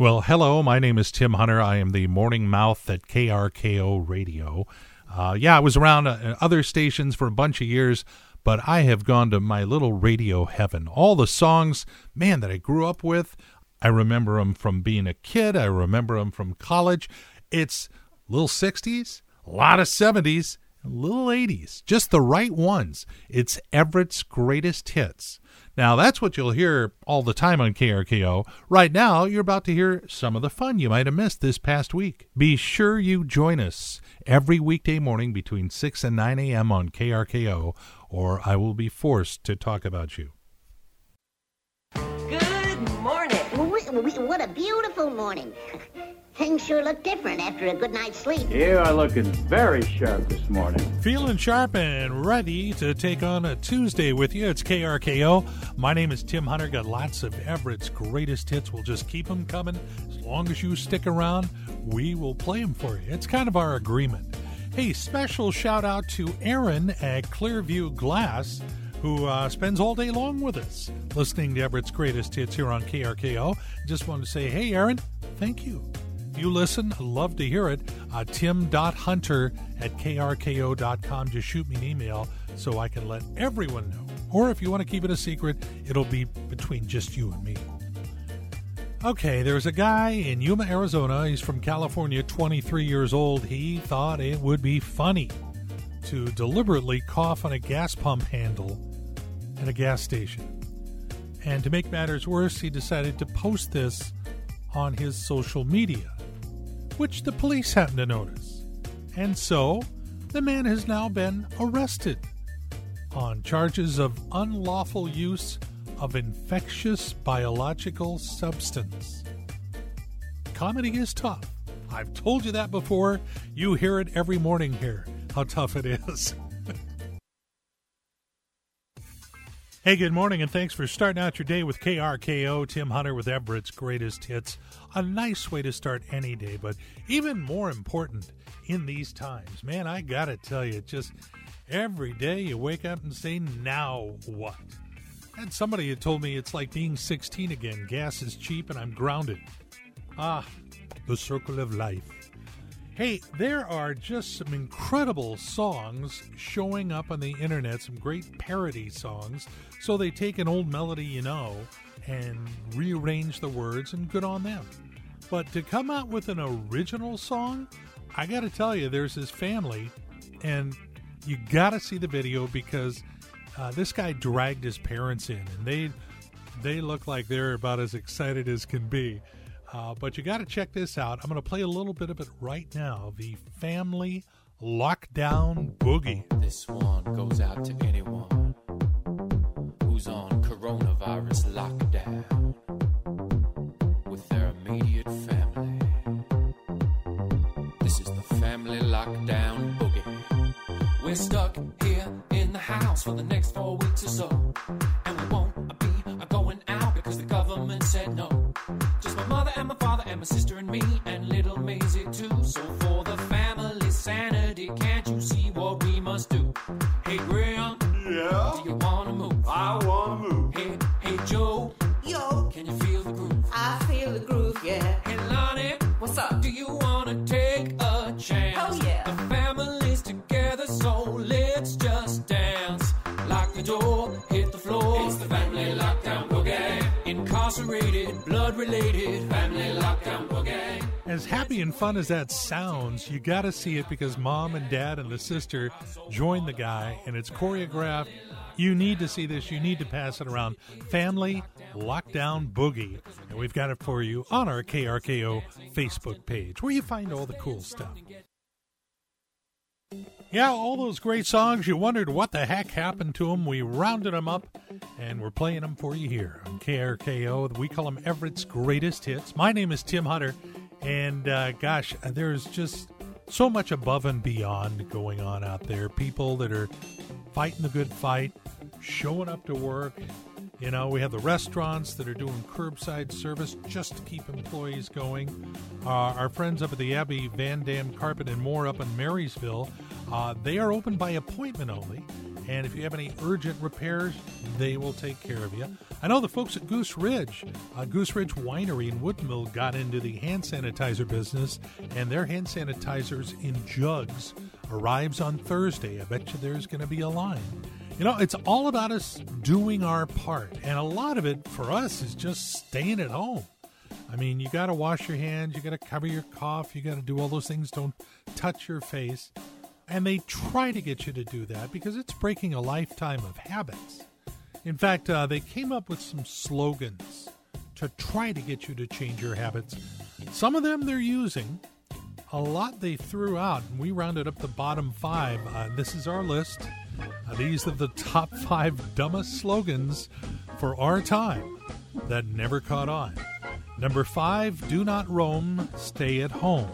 Well, hello. My name is Tim Hunter. I am the morning mouth at KRKO Radio. Uh, yeah, I was around uh, other stations for a bunch of years, but I have gone to my little radio heaven. All the songs, man, that I grew up with, I remember them from being a kid. I remember them from college. It's little 60s, a lot of 70s, little 80s, just the right ones. It's Everett's greatest hits. Now, that's what you'll hear all the time on KRKO. Right now, you're about to hear some of the fun you might have missed this past week. Be sure you join us every weekday morning between 6 and 9 a.m. on KRKO, or I will be forced to talk about you. Good morning. What a beautiful morning. Things sure look different after a good night's sleep. You are looking very sharp this morning. Feeling sharp and ready to take on a Tuesday with you. It's KRKO. My name is Tim Hunter. Got lots of Everett's greatest hits. We'll just keep them coming. As long as you stick around, we will play them for you. It's kind of our agreement. Hey, special shout out to Aaron at Clearview Glass who uh, spends all day long with us listening to Everett's greatest hits here on KRKO. Just wanted to say, hey, Aaron, thank you you listen, love to hear it. Uh, Tim.hunter at krko.com. Just shoot me an email so I can let everyone know. Or if you want to keep it a secret, it'll be between just you and me. Okay, there's a guy in Yuma, Arizona. He's from California, 23 years old. He thought it would be funny to deliberately cough on a gas pump handle at a gas station. And to make matters worse, he decided to post this on his social media which the police happen to notice. And so, the man has now been arrested on charges of unlawful use of infectious biological substance. Comedy is tough. I've told you that before. You hear it every morning here, how tough it is. Hey, good morning, and thanks for starting out your day with KRKO. Tim Hunter with Everett's greatest hits. A nice way to start any day, but even more important in these times. Man, I gotta tell you, just every day you wake up and say, now what? And somebody had told me it's like being 16 again. Gas is cheap and I'm grounded. Ah, the circle of life. Hey, there are just some incredible songs showing up on the internet, some great parody songs. So they take an old melody you know and rearrange the words, and good on them. But to come out with an original song, I got to tell you, there's this family, and you got to see the video because uh, this guy dragged his parents in, and they they look like they're about as excited as can be. Uh, but you got to check this out. I'm going to play a little bit of it right now. The Family Lockdown Boogie. This one goes out to anyone who's on coronavirus lockdown with their immediate family. This is the Family Lockdown Boogie. We're stuck here in the house for the next four weeks or so, and we won't be going out because the government said no my father and my sister and me and little Maisie too. So for the family sanity, can't you see what we must do? Hey Graham, yeah, do you wanna move? I wanna move. Hey, hey Joe, yo, can you feel the groove? I feel the groove, yeah. Hey Lonnie, what's up? Do you wanna take a chance? Oh yeah. The family's together, so let's just dance. Lock the door, hit the floor. It's the family lockdown boogie. Incarcerated, blood related, family lockdown boogie. As happy and fun as that sounds, you got to see it because mom and dad and the sister join the guy, and it's choreographed. You need to see this. You need to pass it around. Family Lockdown Boogie. And we've got it for you on our KRKO Facebook page where you find all the cool stuff. Yeah, all those great songs. You wondered what the heck happened to them. We rounded them up and we're playing them for you here on KRKO. We call them Everett's Greatest Hits. My name is Tim Hunter, and uh, gosh, there's just so much above and beyond going on out there. People that are fighting the good fight, showing up to work, you know, we have the restaurants that are doing curbside service just to keep employees going. Uh, our friends up at the Abbey Van Dam Carpet and More up in Marysville, uh, they are open by appointment only. And if you have any urgent repairs, they will take care of you. I know the folks at Goose Ridge, uh, Goose Ridge Winery in Woodinville, got into the hand sanitizer business, and their hand sanitizers in jugs arrives on Thursday. I bet you there's going to be a line. You know, it's all about us doing our part, and a lot of it for us is just staying at home. I mean, you got to wash your hands, you got to cover your cough, you got to do all those things. Don't touch your face. And they try to get you to do that because it's breaking a lifetime of habits. In fact, uh, they came up with some slogans to try to get you to change your habits. Some of them they're using, a lot they threw out, and we rounded up the bottom five. Uh, this is our list. Uh, these are the top five dumbest slogans for our time that never caught on. Number five, do not roam, stay at home.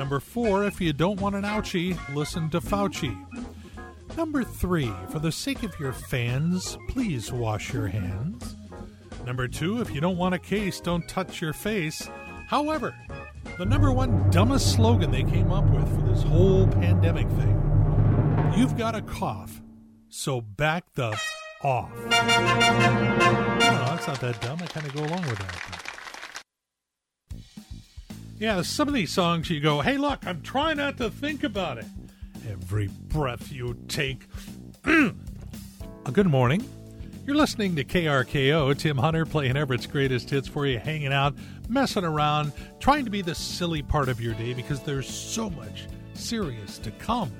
Number four, if you don't want an ouchie, listen to Fauci. Number three, for the sake of your fans, please wash your hands. Number two, if you don't want a case, don't touch your face. However, the number one dumbest slogan they came up with for this whole pandemic thing you've got a cough, so back the off. No, that's not that dumb. I kind of go along with that. Yeah, some of these songs you go, hey, look, I'm trying not to think about it. Every breath you take. uh, good morning. You're listening to KRKO. Tim Hunter playing Everett's greatest hits for you, hanging out, messing around, trying to be the silly part of your day because there's so much serious to come.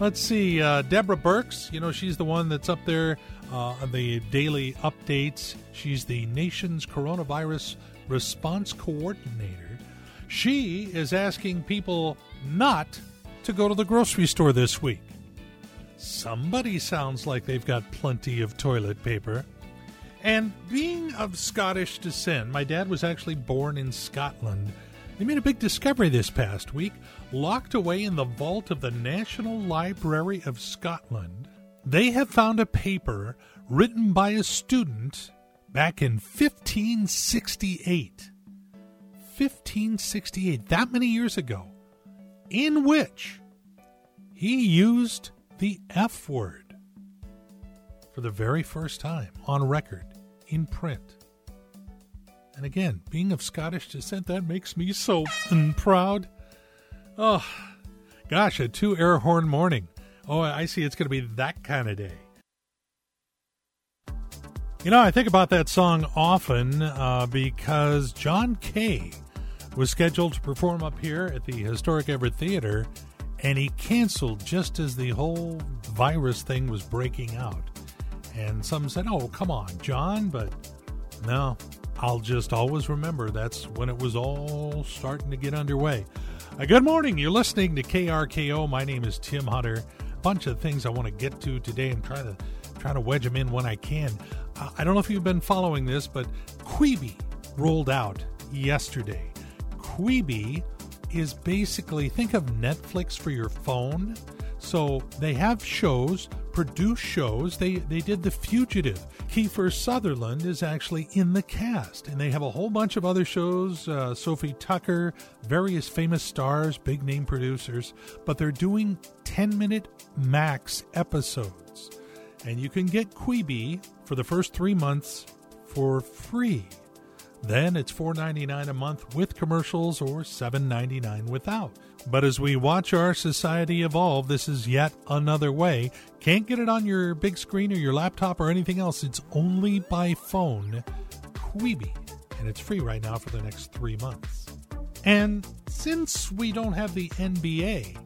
Let's see, uh, Deborah Birx, you know, she's the one that's up there uh, on the daily updates. She's the nation's coronavirus response coordinator. She is asking people not to go to the grocery store this week. Somebody sounds like they've got plenty of toilet paper. And being of Scottish descent, my dad was actually born in Scotland. They made a big discovery this past week. Locked away in the vault of the National Library of Scotland, they have found a paper written by a student back in 1568. 1568, that many years ago, in which he used the F word for the very first time on record in print. And again, being of Scottish descent, that makes me so proud. Oh, gosh, a two air horn morning. Oh, I see it's going to be that kind of day. You know, I think about that song often uh, because John Kay was scheduled to perform up here at the historic Everett Theater, and he canceled just as the whole virus thing was breaking out. And some said, Oh, come on, John, but no, I'll just always remember that's when it was all starting to get underway. Uh, good morning. You're listening to KRKO. My name is Tim Hunter. A bunch of things I want to get to today. I'm trying to trying to wedge them in when I can. Uh, I don't know if you've been following this, but Quibi rolled out yesterday. Quibi is basically think of Netflix for your phone. So they have shows, produce shows. They they did The Fugitive. Kiefer Sutherland is actually in the cast, and they have a whole bunch of other shows. Uh, Sophie Turner, various famous stars, big name producers, but they're doing 10 minute max episodes, and you can get Quibi for the first three months for free. Then it's $4.99 a month with commercials or $7.99 without. But as we watch our society evolve, this is yet another way. Can't get it on your big screen or your laptop or anything else. It's only by phone. Quibi. And it's free right now for the next three months. And since we don't have the NBA,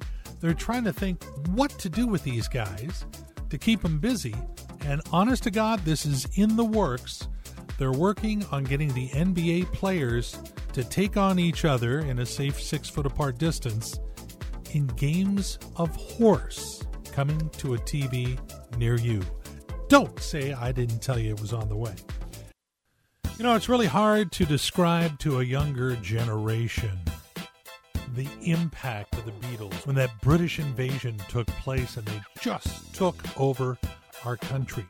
they're trying to think what to do with these guys to keep them busy. And honest to God, this is in the works they're working on getting the NBA players to take on each other in a safe six foot apart distance in games of horse coming to a TV near you. Don't say I didn't tell you it was on the way. You know, it's really hard to describe to a younger generation the impact of the Beatles when that British invasion took place and they just took over our country.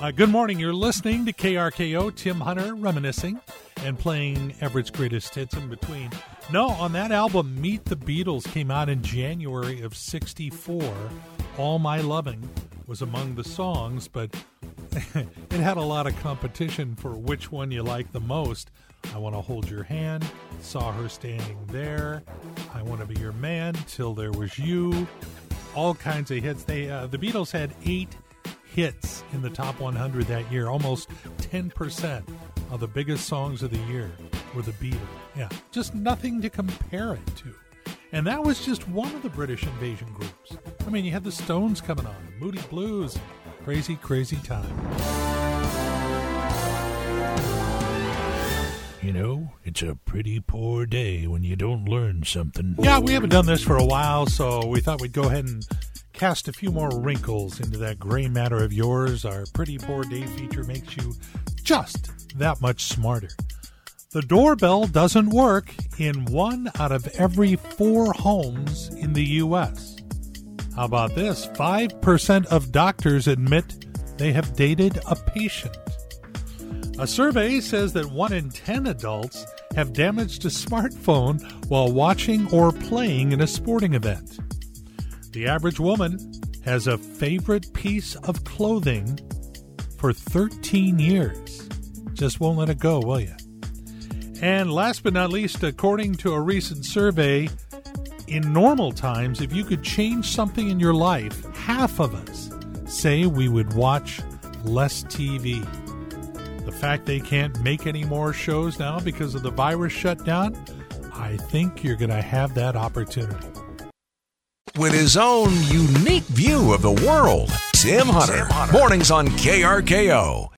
Uh, good morning. You're listening to KRKO. Tim Hunter reminiscing and playing Everett's greatest hits in between. No, on that album, Meet the Beatles came out in January of '64. All My Loving was among the songs, but it had a lot of competition for which one you like the most. I Want to Hold Your Hand, Saw Her Standing There, I Want to Be Your Man, Till There Was You, all kinds of hits. They uh, The Beatles had eight hits in the top 100 that year, almost 10% of the biggest songs of the year were the Beatles. Yeah, just nothing to compare it to. And that was just one of the British invasion groups. I mean, you had the Stones coming on, Moody Blues, crazy, crazy time. You know, it's a pretty poor day when you don't learn something. Yeah, we haven't done this for a while, so we thought we'd go ahead and cast a few more wrinkles into that gray matter of yours. Our pretty poor day feature makes you just that much smarter. The doorbell doesn't work in one out of every four homes in the U.S. How about this? 5% of doctors admit they have dated a patient. A survey says that 1 in 10 adults have damaged a smartphone while watching or playing in a sporting event. The average woman has a favorite piece of clothing for 13 years. Just won't let it go, will you? And last but not least, according to a recent survey, in normal times, if you could change something in your life, half of us say we would watch less TV. The fact they can't make any more shows now because of the virus shutdown, I think you're going to have that opportunity. With his own unique view of the world, Tim Hunter. Mornings on KRKO.